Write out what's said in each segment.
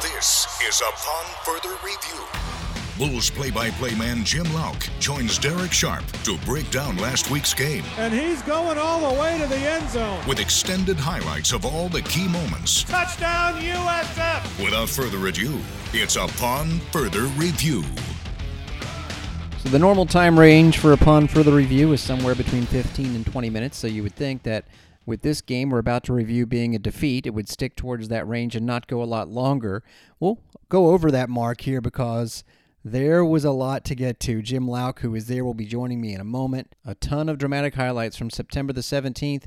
This is Upon Further Review. Bulls play by play man Jim Louk joins Derek Sharp to break down last week's game And he's going all the way to the end zone. with extended highlights of all the key moments. Touchdown, USF! Without further ado, it's Upon Further Review. So the normal time range for upon further review is somewhere between 15 and 20 minutes. So you would think that with this game we're about to review being a defeat, it would stick towards that range and not go a lot longer. We'll go over that mark here because there was a lot to get to. Jim Louk, who is there, will be joining me in a moment. A ton of dramatic highlights from September the 17th.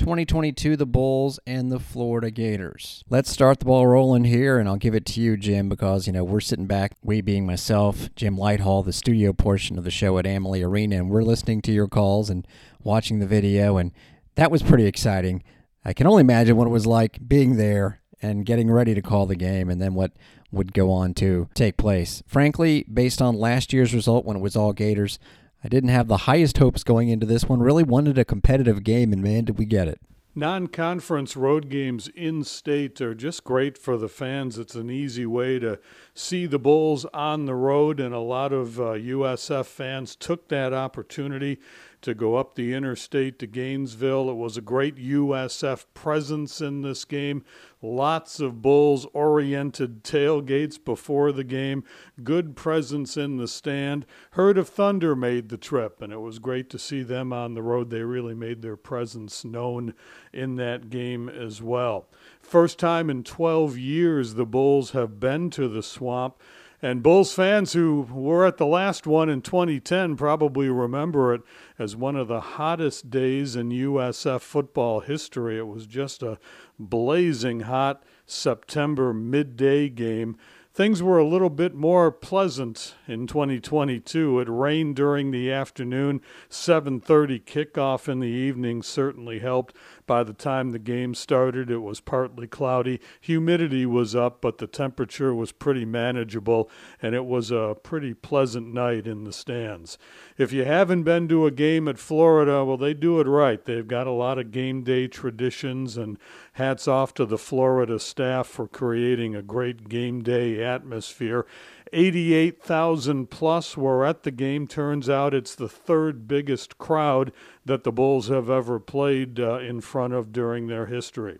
2022, the Bulls and the Florida Gators. Let's start the ball rolling here, and I'll give it to you, Jim, because you know we're sitting back, we being myself, Jim Lighthall, the studio portion of the show at Amalie Arena, and we're listening to your calls and watching the video, and that was pretty exciting. I can only imagine what it was like being there and getting ready to call the game, and then what would go on to take place. Frankly, based on last year's result when it was all Gators, I didn't have the highest hopes going into this one. Really wanted a competitive game, and man, did we get it. Non conference road games in state are just great for the fans. It's an easy way to see the Bulls on the road, and a lot of uh, USF fans took that opportunity to go up the interstate to Gainesville. It was a great USF presence in this game. Lots of Bulls oriented tailgates before the game, good presence in the stand. Herd of Thunder made the trip, and it was great to see them on the road. They really made their presence known in that game as well. First time in 12 years the Bulls have been to the swamp. And Bulls fans who were at the last one in 2010 probably remember it as one of the hottest days in USF football history. It was just a blazing hot September midday game. Things were a little bit more pleasant in 2022. It rained during the afternoon. 7:30 kickoff in the evening certainly helped. By the time the game started, it was partly cloudy. Humidity was up, but the temperature was pretty manageable, and it was a pretty pleasant night in the stands. If you haven't been to a game at Florida, well, they do it right. They've got a lot of game day traditions, and hats off to the Florida staff for creating a great game day atmosphere. 88,000 plus were at the game. Turns out it's the third biggest crowd that the Bulls have ever played uh, in front of during their history.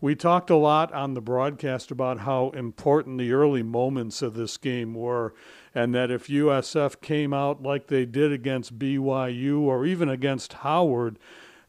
We talked a lot on the broadcast about how important the early moments of this game were, and that if USF came out like they did against BYU or even against Howard,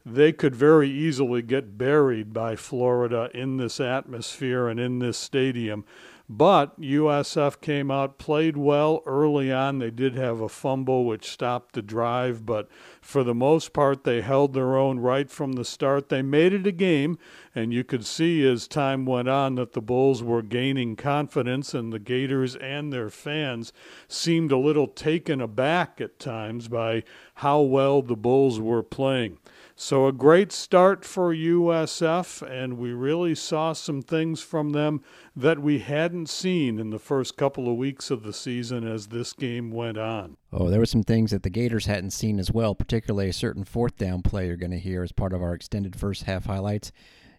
they could very easily get buried by Florida in this atmosphere and in this stadium. But USF came out, played well early on. They did have a fumble which stopped the drive, but for the most part, they held their own right from the start. They made it a game, and you could see as time went on that the Bulls were gaining confidence, and the Gators and their fans seemed a little taken aback at times by how well the Bulls were playing. So, a great start for USF, and we really saw some things from them that we hadn't seen in the first couple of weeks of the season as this game went on. Oh, there were some things that the Gators hadn't seen as well, particularly a certain fourth down play you're going to hear as part of our extended first half highlights.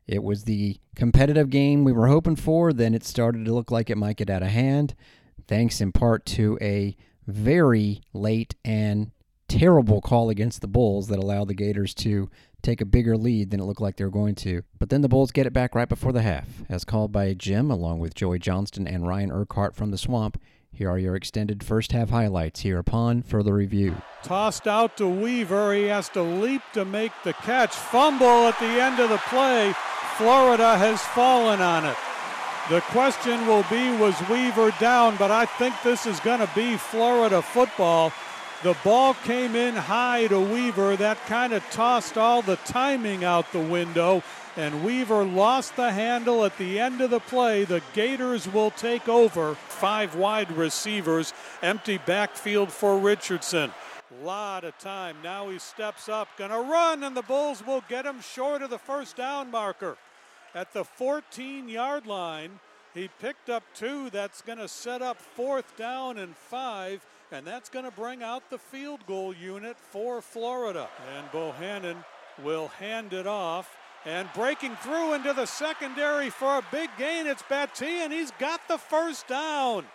It was the competitive game we were hoping for, then it started to look like it might get out of hand, thanks in part to a very late and terrible call against the Bulls that allowed the Gators to take a bigger lead than it looked like they were going to. But then the Bulls get it back right before the half. As called by Jim, along with Joey Johnston and Ryan Urquhart from the Swamp, here are your extended first half highlights here upon further review. Tossed out to Weaver. He has to leap to make the catch. Fumble at the end of the play. Florida has fallen on it. The question will be was Weaver down, but I think this is going to be Florida football. The ball came in high to Weaver. That kind of tossed all the timing out the window, and Weaver lost the handle at the end of the play. The Gators will take over. Five wide receivers, empty backfield for Richardson. Lot of time. Now he steps up, gonna run, and the Bulls will get him short of the first down marker. At the 14 yard line, he picked up two. That's gonna set up fourth down and five and that's going to bring out the field goal unit for Florida. And Bohannon will hand it off. And breaking through into the secondary for a big gain, it's Battie, and he's got the first down.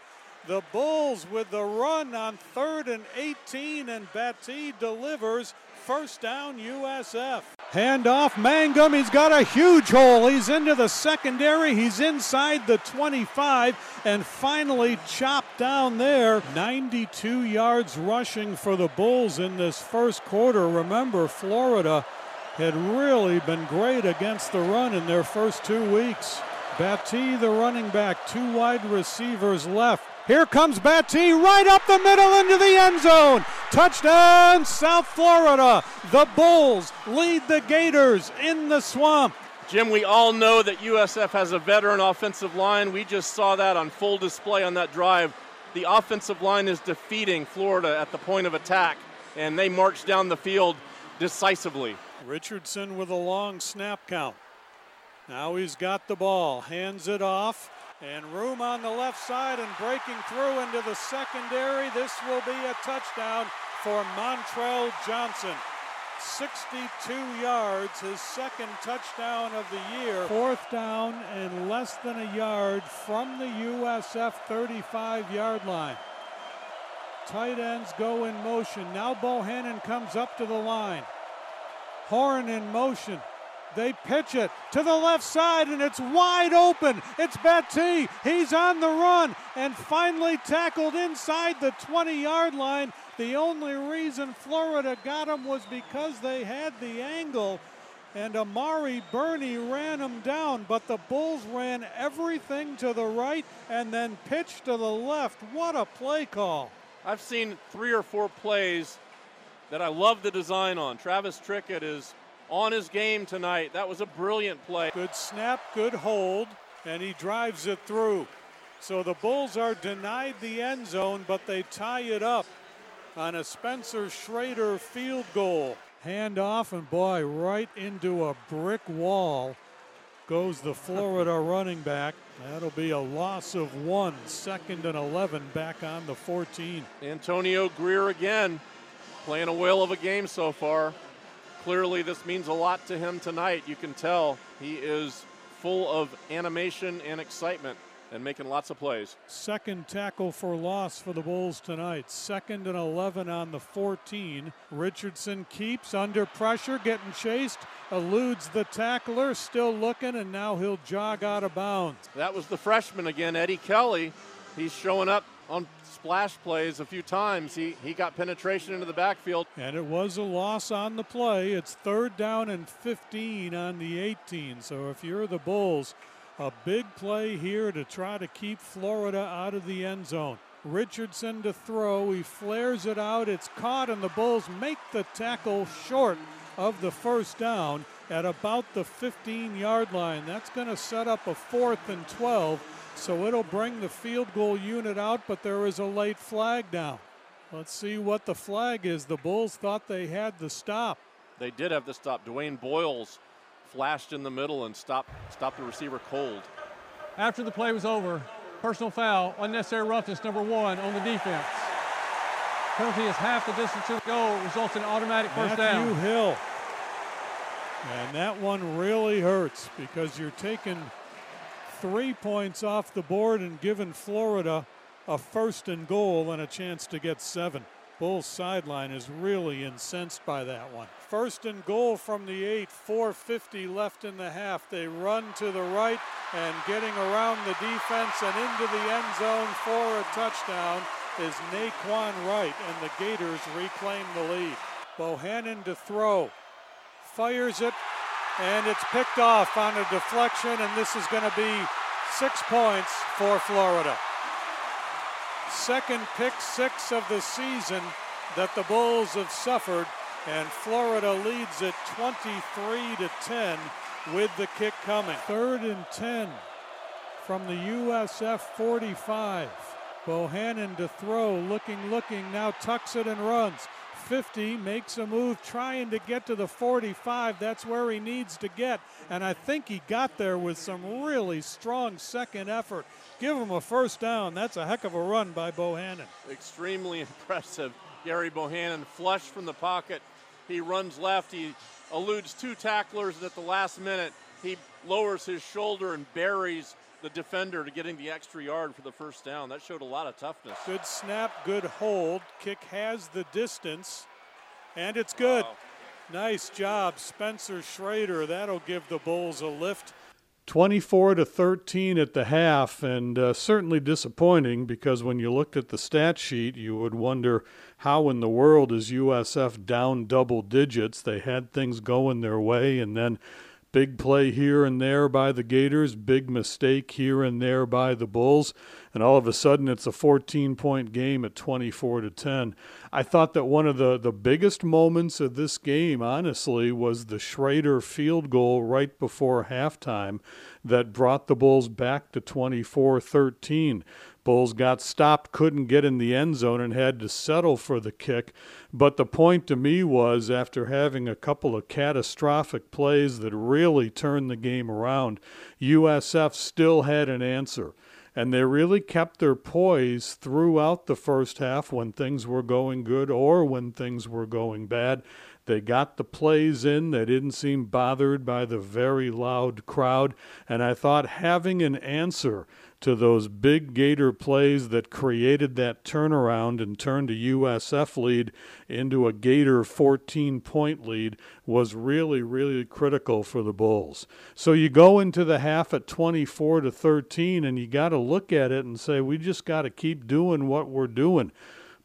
The Bulls with the run on third and 18, and Battie delivers first down USF. Handoff, Mangum. He's got a huge hole. He's into the secondary. He's inside the 25 and finally chopped down there. 92 yards rushing for the Bulls in this first quarter. Remember, Florida had really been great against the run in their first two weeks. Battie, the running back, two wide receivers left. Here comes Battie right up the middle into the end zone. Touchdown, South Florida. The Bulls lead the Gators in the swamp. Jim, we all know that USF has a veteran offensive line. We just saw that on full display on that drive. The offensive line is defeating Florida at the point of attack, and they march down the field decisively. Richardson with a long snap count. Now he's got the ball, hands it off. And room on the left side and breaking through into the secondary. This will be a touchdown for Montrell Johnson. 62 yards, his second touchdown of the year. Fourth down and less than a yard from the USF 35 yard line. Tight ends go in motion. Now Bohannon comes up to the line. Horn in motion. They pitch it to the left side and it's wide open. It's Battie. He's on the run and finally tackled inside the 20 yard line. The only reason Florida got him was because they had the angle and Amari Burney ran him down, but the Bulls ran everything to the right and then pitched to the left. What a play call! I've seen three or four plays that I love the design on. Travis Trickett is on his game tonight. That was a brilliant play. Good snap, good hold, and he drives it through. So the Bulls are denied the end zone, but they tie it up on a Spencer Schrader field goal. Hand off, and boy, right into a brick wall goes the Florida running back. That'll be a loss of one, second and 11 back on the 14. Antonio Grier again, playing a whale of a game so far. Clearly, this means a lot to him tonight. You can tell he is full of animation and excitement and making lots of plays. Second tackle for loss for the Bulls tonight. Second and 11 on the 14. Richardson keeps under pressure, getting chased, eludes the tackler, still looking, and now he'll jog out of bounds. That was the freshman again, Eddie Kelly. He's showing up on splash plays a few times. He, he got penetration into the backfield. And it was a loss on the play. It's third down and 15 on the 18. So if you're the Bulls, a big play here to try to keep Florida out of the end zone. Richardson to throw. He flares it out. It's caught, and the Bulls make the tackle short of the first down at about the 15 yard line. That's going to set up a fourth and 12 so it'll bring the field goal unit out, but there is a late flag now. Let's see what the flag is. The Bulls thought they had the stop. They did have the stop. Dwayne Boyles flashed in the middle and stopped, stopped the receiver cold. After the play was over, personal foul, unnecessary roughness number one on the defense. Penalty is half the distance to the goal, results in automatic first Matthew down. Hill. And that one really hurts because you're taking three points off the board and given Florida a first and goal and a chance to get seven. Bulls sideline is really incensed by that one. First and goal from the eight, 450 left in the half. They run to the right and getting around the defense and into the end zone for a touchdown is Nay'Quan Wright, and the Gators reclaim the lead. Bohannon to throw. Fires it, and it's picked off on a deflection, and this is going to be six points for Florida. Second pick six of the season that the Bulls have suffered, and Florida leads it 23 to 10 with the kick coming. Third and 10 from the USF 45. Bohannon to throw, looking, looking, now tucks it and runs. 50, makes a move trying to get to the 45. That's where he needs to get. And I think he got there with some really strong second effort. Give him a first down. That's a heck of a run by Bohannon. Extremely impressive. Gary Bohannon flush from the pocket. He runs left. He eludes two tacklers, and at the last minute, he lowers his shoulder and buries the defender to getting the extra yard for the first down. That showed a lot of toughness. Good snap, good hold. Kick has the distance, and it's good. Wow. Nice job, Spencer Schrader. That'll give the Bulls a lift 24 to 13 at the half, and uh, certainly disappointing because when you looked at the stat sheet, you would wonder how in the world is USF down double digits. They had things going their way, and then Big play here and there by the Gators, big mistake here and there by the Bulls, and all of a sudden it's a 14 point game at 24 to 10. I thought that one of the, the biggest moments of this game, honestly, was the Schrader field goal right before halftime that brought the Bulls back to 24 13. Bulls got stopped, couldn't get in the end zone, and had to settle for the kick. But the point to me was after having a couple of catastrophic plays that really turned the game around, USF still had an answer. And they really kept their poise throughout the first half when things were going good or when things were going bad. They got the plays in. They didn't seem bothered by the very loud crowd. And I thought having an answer to those big Gator plays that created that turnaround and turned a USF lead into a Gator 14 point lead was really, really critical for the Bulls. So you go into the half at 24 to 13, and you got to look at it and say, we just got to keep doing what we're doing.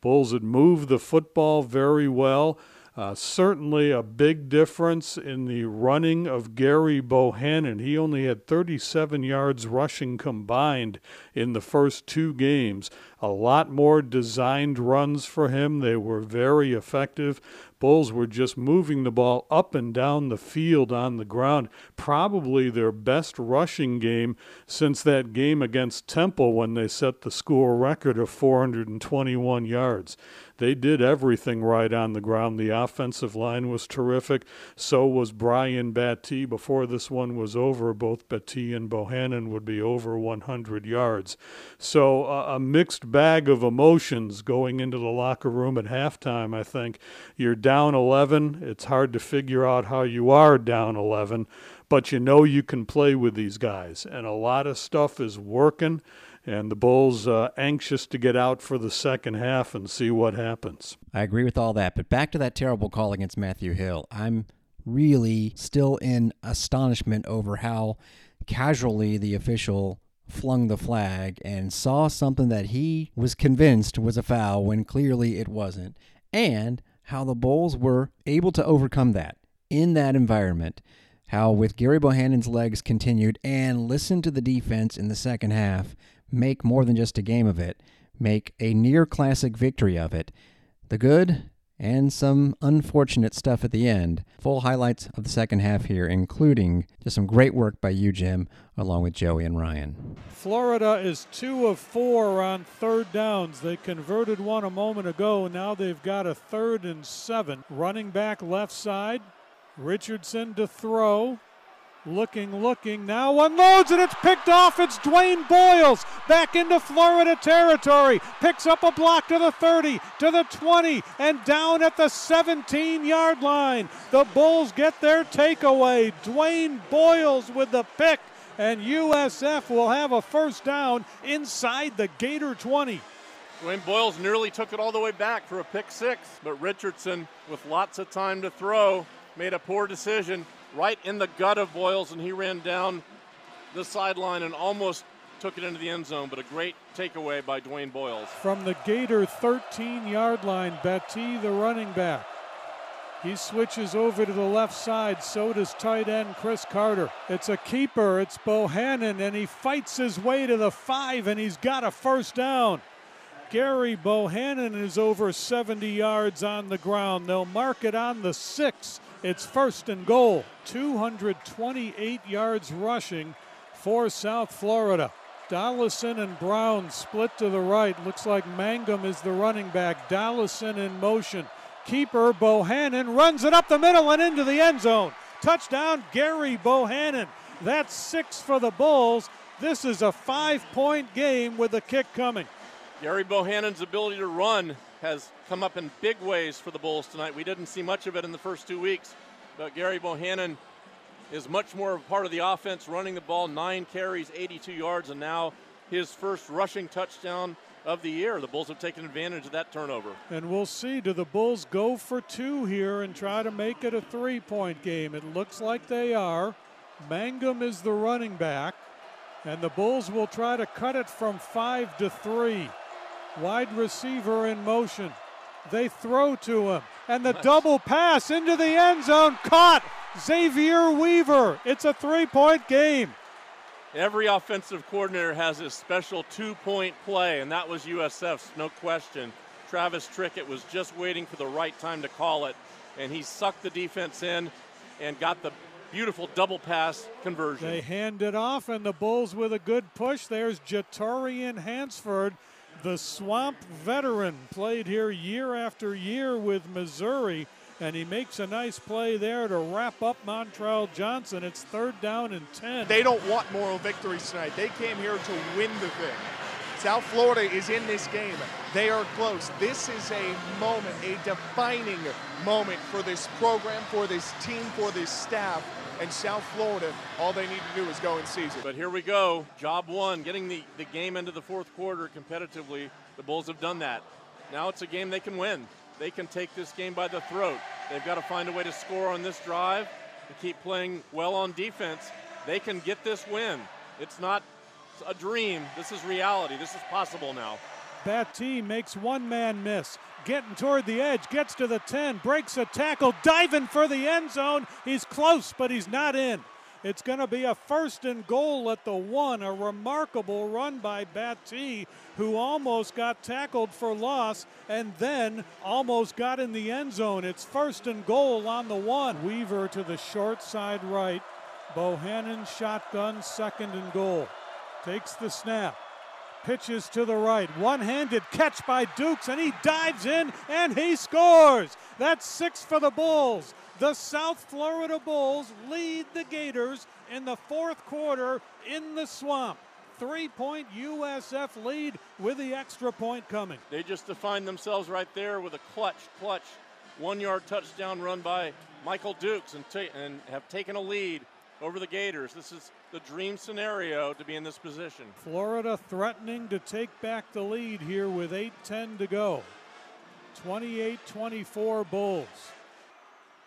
Bulls had moved the football very well. Uh, certainly a big difference in the running of Gary Bohannon. He only had 37 yards rushing combined in the first two games. A lot more designed runs for him. They were very effective. Bulls were just moving the ball up and down the field on the ground. Probably their best rushing game since that game against Temple when they set the school record of 421 yards. They did everything right on the ground. The offensive line was terrific. So was Brian Battie. Before this one was over, both Battie and Bohannon would be over 100 yards. So uh, a mixed bag of emotions going into the locker room at halftime, I think. You're down 11. It's hard to figure out how you are down 11, but you know you can play with these guys. And a lot of stuff is working and the Bulls uh, anxious to get out for the second half and see what happens. I agree with all that, but back to that terrible call against Matthew Hill. I'm really still in astonishment over how casually the official flung the flag and saw something that he was convinced was a foul when clearly it wasn't, and how the Bulls were able to overcome that in that environment. How, with Gary Bohannon's legs continued and listen to the defense in the second half, make more than just a game of it, make a near classic victory of it. The good and some unfortunate stuff at the end. Full highlights of the second half here, including just some great work by you, Jim, along with Joey and Ryan. Florida is two of four on third downs. They converted one a moment ago. Now they've got a third and seven. Running back left side. Richardson to throw. Looking, looking, now unloads and it's picked off. It's Dwayne Boyles back into Florida territory. Picks up a block to the 30, to the 20, and down at the 17 yard line. The Bulls get their takeaway. Dwayne Boyles with the pick, and USF will have a first down inside the Gator 20. Dwayne Boyles nearly took it all the way back for a pick six, but Richardson, with lots of time to throw, made a poor decision right in the gut of Boyles, and he ran down the sideline and almost took it into the end zone, but a great takeaway by Dwayne Boyles. From the Gator 13 yard line, Battie, the running back. He switches over to the left side. So does tight end Chris Carter. It's a keeper. It's Bohannon, and he fights his way to the five, and he's got a first down. Gary Bohannon is over 70 yards on the ground. They'll mark it on the six. It's first and goal. 228 yards rushing for South Florida. Dollison and Brown split to the right. Looks like Mangum is the running back. Dollison in motion. Keeper Bohannon runs it up the middle and into the end zone. Touchdown, Gary Bohannon. That's six for the Bulls. This is a five point game with a kick coming. Gary Bohannon's ability to run has come up in big ways for the Bulls tonight. We didn't see much of it in the first two weeks. but Gary Bohannon is much more of a part of the offense, running the ball, nine carries, 82 yards, and now his first rushing touchdown of the year. The Bulls have taken advantage of that turnover. And we'll see. Do the Bulls go for two here and try to make it a three point game? It looks like they are. Mangum is the running back, and the Bulls will try to cut it from five to three. Wide receiver in motion. They throw to him, and the nice. double pass into the end zone caught. Xavier Weaver. It's a three point game. Every offensive coordinator has his special two point play, and that was USF's, no question. Travis Trickett was just waiting for the right time to call it, and he sucked the defense in and got the beautiful double pass conversion. They hand it off, and the Bulls with a good push. There's Jatorian Hansford, the swamp veteran, played here year after year with Missouri and he makes a nice play there to wrap up Montrell Johnson. It's third down and 10. They don't want moral victories tonight. They came here to win the thing. South Florida is in this game. They are close. This is a moment, a defining moment for this program, for this team, for this staff. And South Florida, all they need to do is go and seize it. But here we go. Job one, getting the, the game into the fourth quarter competitively. The Bulls have done that. Now it's a game they can win they can take this game by the throat. They've got to find a way to score on this drive to keep playing well on defense. They can get this win. It's not a dream. This is reality. This is possible now. That team makes one man miss. Getting toward the edge, gets to the 10, breaks a tackle, diving for the end zone. He's close, but he's not in. It's going to be a first and goal at the one. A remarkable run by Battie, who almost got tackled for loss and then almost got in the end zone. It's first and goal on the one. Weaver to the short side right. Bohannon shotgun, second and goal. Takes the snap pitches to the right. One handed catch by Dukes, and he dives in and he scores. That's six for the Bulls. The South Florida Bulls lead the Gators in the fourth quarter in the swamp. Three point USF lead with the extra point coming. They just defined themselves right there with a clutch, clutch, one yard touchdown run by Michael Dukes and, and have taken a lead over the Gators. This is the dream scenario to be in this position. Florida threatening to take back the lead here with 8 10 to go. 28 24 Bulls.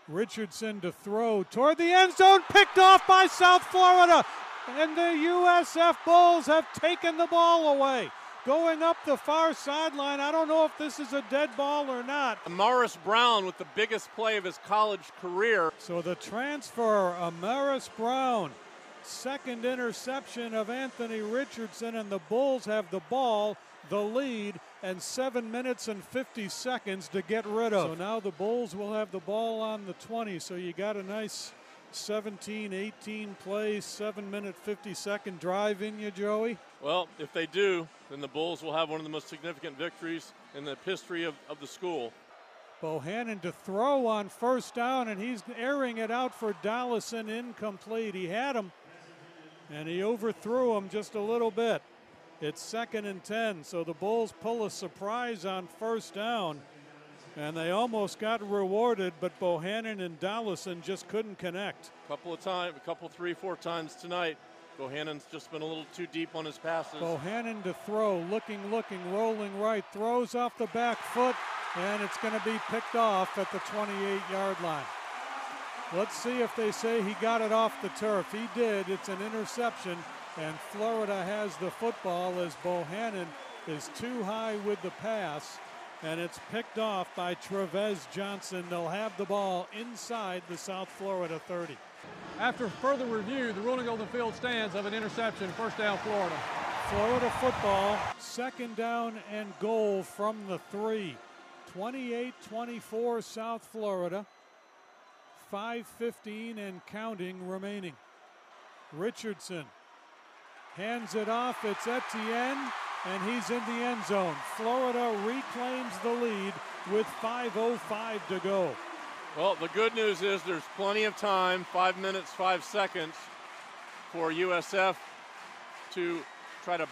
Richardson to throw toward the end zone, picked off by South Florida. And the USF Bulls have taken the ball away. Going up the far sideline. I don't know if this is a dead ball or not. Amaris Brown with the biggest play of his college career. So the transfer, Amaris Brown. Second interception of Anthony Richardson, and the Bulls have the ball, the lead, and seven minutes and 50 seconds to get rid of. So now the Bulls will have the ball on the 20. So you got a nice 17, 18 plays, seven minute, 50 second drive in you, Joey? Well, if they do, then the Bulls will have one of the most significant victories in the history of, of the school. Bohannon to throw on first down, and he's airing it out for Dollison incomplete. He had him, and he overthrew him just a little bit. It's second and 10, so the Bulls pull a surprise on first down, and they almost got rewarded, but Bohannon and Dollison just couldn't connect. A couple of times, a couple, three, four times tonight. Bohannon's just been a little too deep on his passes. Bohannon to throw, looking, looking, rolling right, throws off the back foot, and it's going to be picked off at the 28 yard line. Let's see if they say he got it off the turf. He did. It's an interception and Florida has the football as Bohannon is too high with the pass, and it's picked off by Trevez Johnson. They'll have the ball inside the South Florida 30. After further review, the ruling on the field stands of an interception, first down Florida. Florida football, second down and goal from the three. 28 24 South Florida. 5.15 and counting remaining. Richardson hands it off. It's Etienne, and he's in the end zone. Florida reclaims the lead with 5.05 to go. Well, the good news is there's plenty of time five minutes, five seconds for USF to try to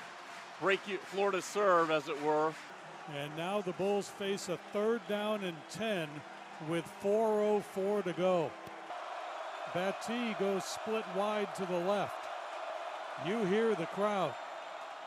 break Florida's serve, as it were. And now the Bulls face a third down and 10 with 4.04 to go. Battie goes split wide to the left. You hear the crowd.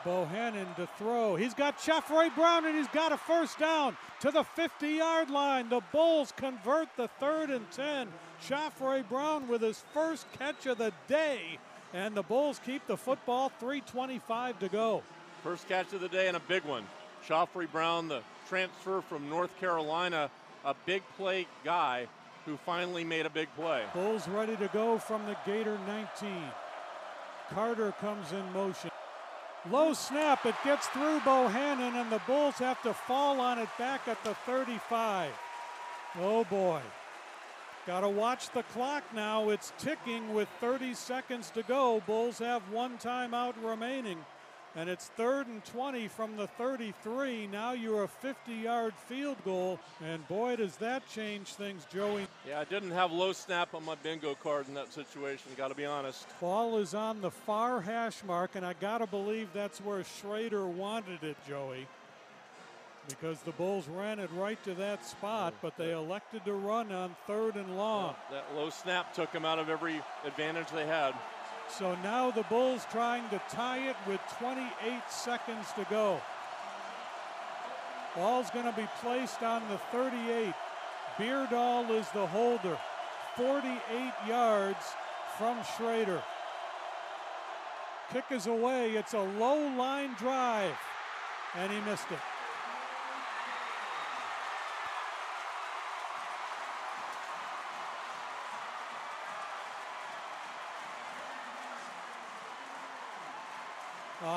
Bohannon to throw. He's got Khafre Brown and he's got a first down to the 50 yard line. The Bulls convert the third and 10. Khafre Brown with his first catch of the day. And the Bulls keep the football, 3.25 to go. First catch of the day and a big one. Khafre Brown, the transfer from North Carolina, a big play guy who finally made a big play. Bulls ready to go from the Gator 19. Carter comes in motion. Low snap, it gets through Bohannon, and the Bulls have to fall on it back at the 35. Oh boy. Got to watch the clock now. It's ticking with 30 seconds to go. Bulls have one timeout remaining and it's third and 20 from the 33. Now you're a 50 yard field goal, and boy, does that change things, Joey. Yeah, I didn't have low snap on my bingo card in that situation, got to be honest. Ball is on the far hash mark, and I got to believe that's where Schrader wanted it, Joey. Because the Bulls ran it right to that spot, but they elected to run on third and long. That low snap took them out of every advantage they had. So now the Bulls trying to tie it with 28 seconds to go. Ball's going to be placed on the 38. Beardall is the holder. 48 yards from Schrader. Kick is away. It's a low line drive, and he missed it.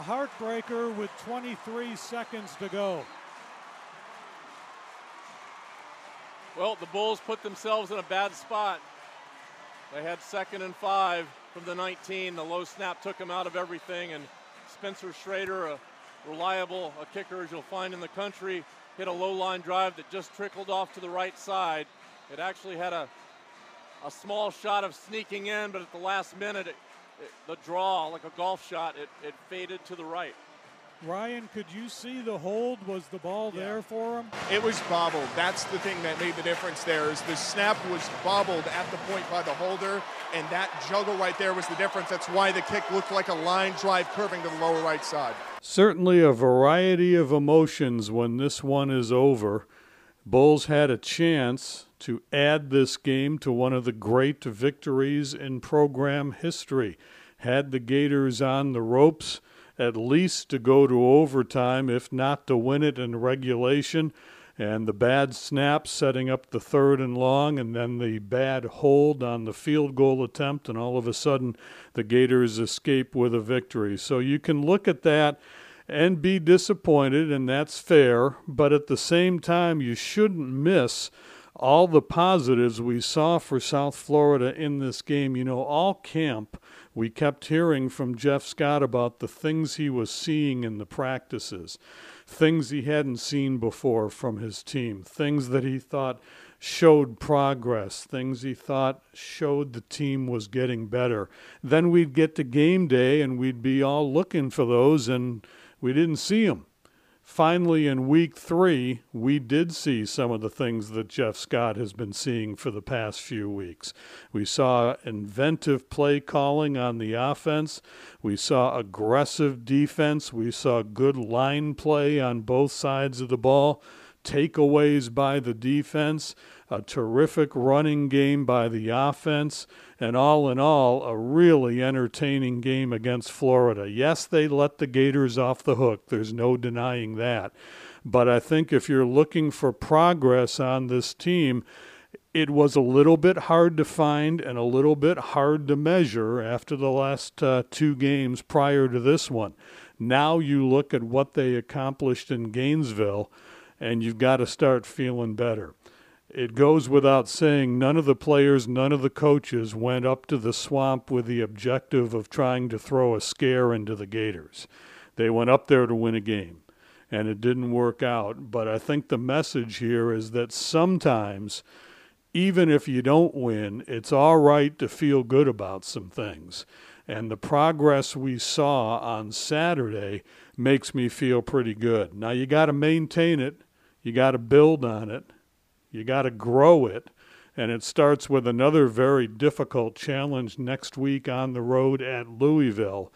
Heartbreaker with 23 seconds to go. Well, the Bulls put themselves in a bad spot. They had second and five from the 19. The low snap took them out of everything, and Spencer Schrader, a reliable a kicker as you'll find in the country, hit a low line drive that just trickled off to the right side. It actually had a, a small shot of sneaking in, but at the last minute, it, the draw, like a golf shot, it, it faded to the right. Ryan, could you see the hold? Was the ball yeah. there for him? It was bobbled. That's the thing that made the difference there is the snap was bobbled at the point by the holder, and that juggle right there was the difference. That's why the kick looked like a line drive curving to the lower right side. Certainly a variety of emotions when this one is over. Bulls had a chance to add this game to one of the great victories in program history. Had the Gators on the ropes at least to go to overtime, if not to win it in regulation. And the bad snap setting up the third and long, and then the bad hold on the field goal attempt, and all of a sudden the Gators escape with a victory. So you can look at that and be disappointed, and that's fair, but at the same time, you shouldn't miss all the positives we saw for South Florida in this game. You know, all camp, we kept hearing from Jeff Scott about the things he was seeing in the practices, things he hadn't seen before from his team, things that he thought showed progress, things he thought showed the team was getting better. Then we'd get to game day and we'd be all looking for those, and we didn't see them. Finally, in week three, we did see some of the things that Jeff Scott has been seeing for the past few weeks. We saw inventive play calling on the offense. We saw aggressive defense. We saw good line play on both sides of the ball takeaways by the defense, a terrific running game by the offense, and all in all, a really entertaining game against Florida. Yes, they let the Gators off the hook, there's no denying that. But I think if you're looking for progress on this team, it was a little bit hard to find and a little bit hard to measure after the last uh, two games prior to this one. Now you look at what they accomplished in Gainesville and you've got to start feeling better. It goes without saying, none of the players, none of the coaches went up to the swamp with the objective of trying to throw a scare into the Gators. They went up there to win a game, and it didn't work out. But I think the message here is that sometimes, even if you don't win, it's all right to feel good about some things. And the progress we saw on Saturday makes me feel pretty good. Now, you got to maintain it you got to build on it. You got to grow it. And it starts with another very difficult challenge next week on the road at Louisville.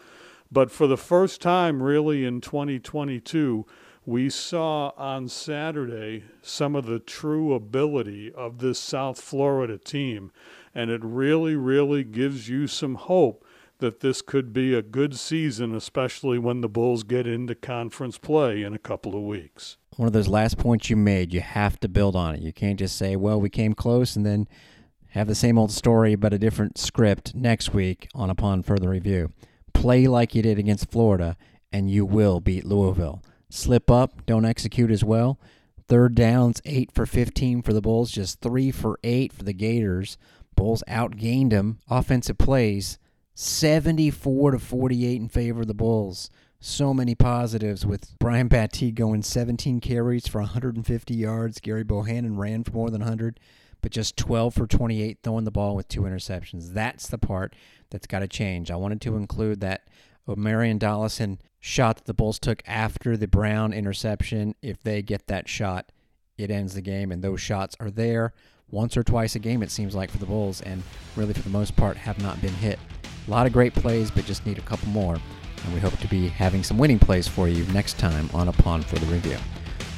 But for the first time, really, in 2022, we saw on Saturday some of the true ability of this South Florida team. And it really, really gives you some hope that this could be a good season, especially when the Bulls get into conference play in a couple of weeks. One of those last points you made, you have to build on it. You can't just say, well, we came close and then have the same old story but a different script next week on Upon Further Review. Play like you did against Florida, and you will beat Louisville. Slip up, don't execute as well. Third downs, 8 for 15 for the Bulls, just 3 for 8 for the Gators. Bulls outgained them. Offensive plays, 74 to 48 in favor of the Bulls. So many positives with Brian Battie going 17 carries for 150 yards. Gary Bohannon ran for more than 100, but just 12 for 28 throwing the ball with two interceptions. That's the part that's got to change. I wanted to include that Marion Dollison shot that the Bulls took after the Brown interception. If they get that shot, it ends the game, and those shots are there once or twice a game, it seems like, for the Bulls, and really, for the most part, have not been hit. A lot of great plays, but just need a couple more. And we hope to be having some winning plays for you next time on Upon the Review.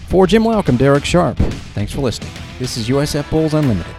For Jim Welcome, Derek Sharp. Thanks for listening. This is USF Bulls Unlimited.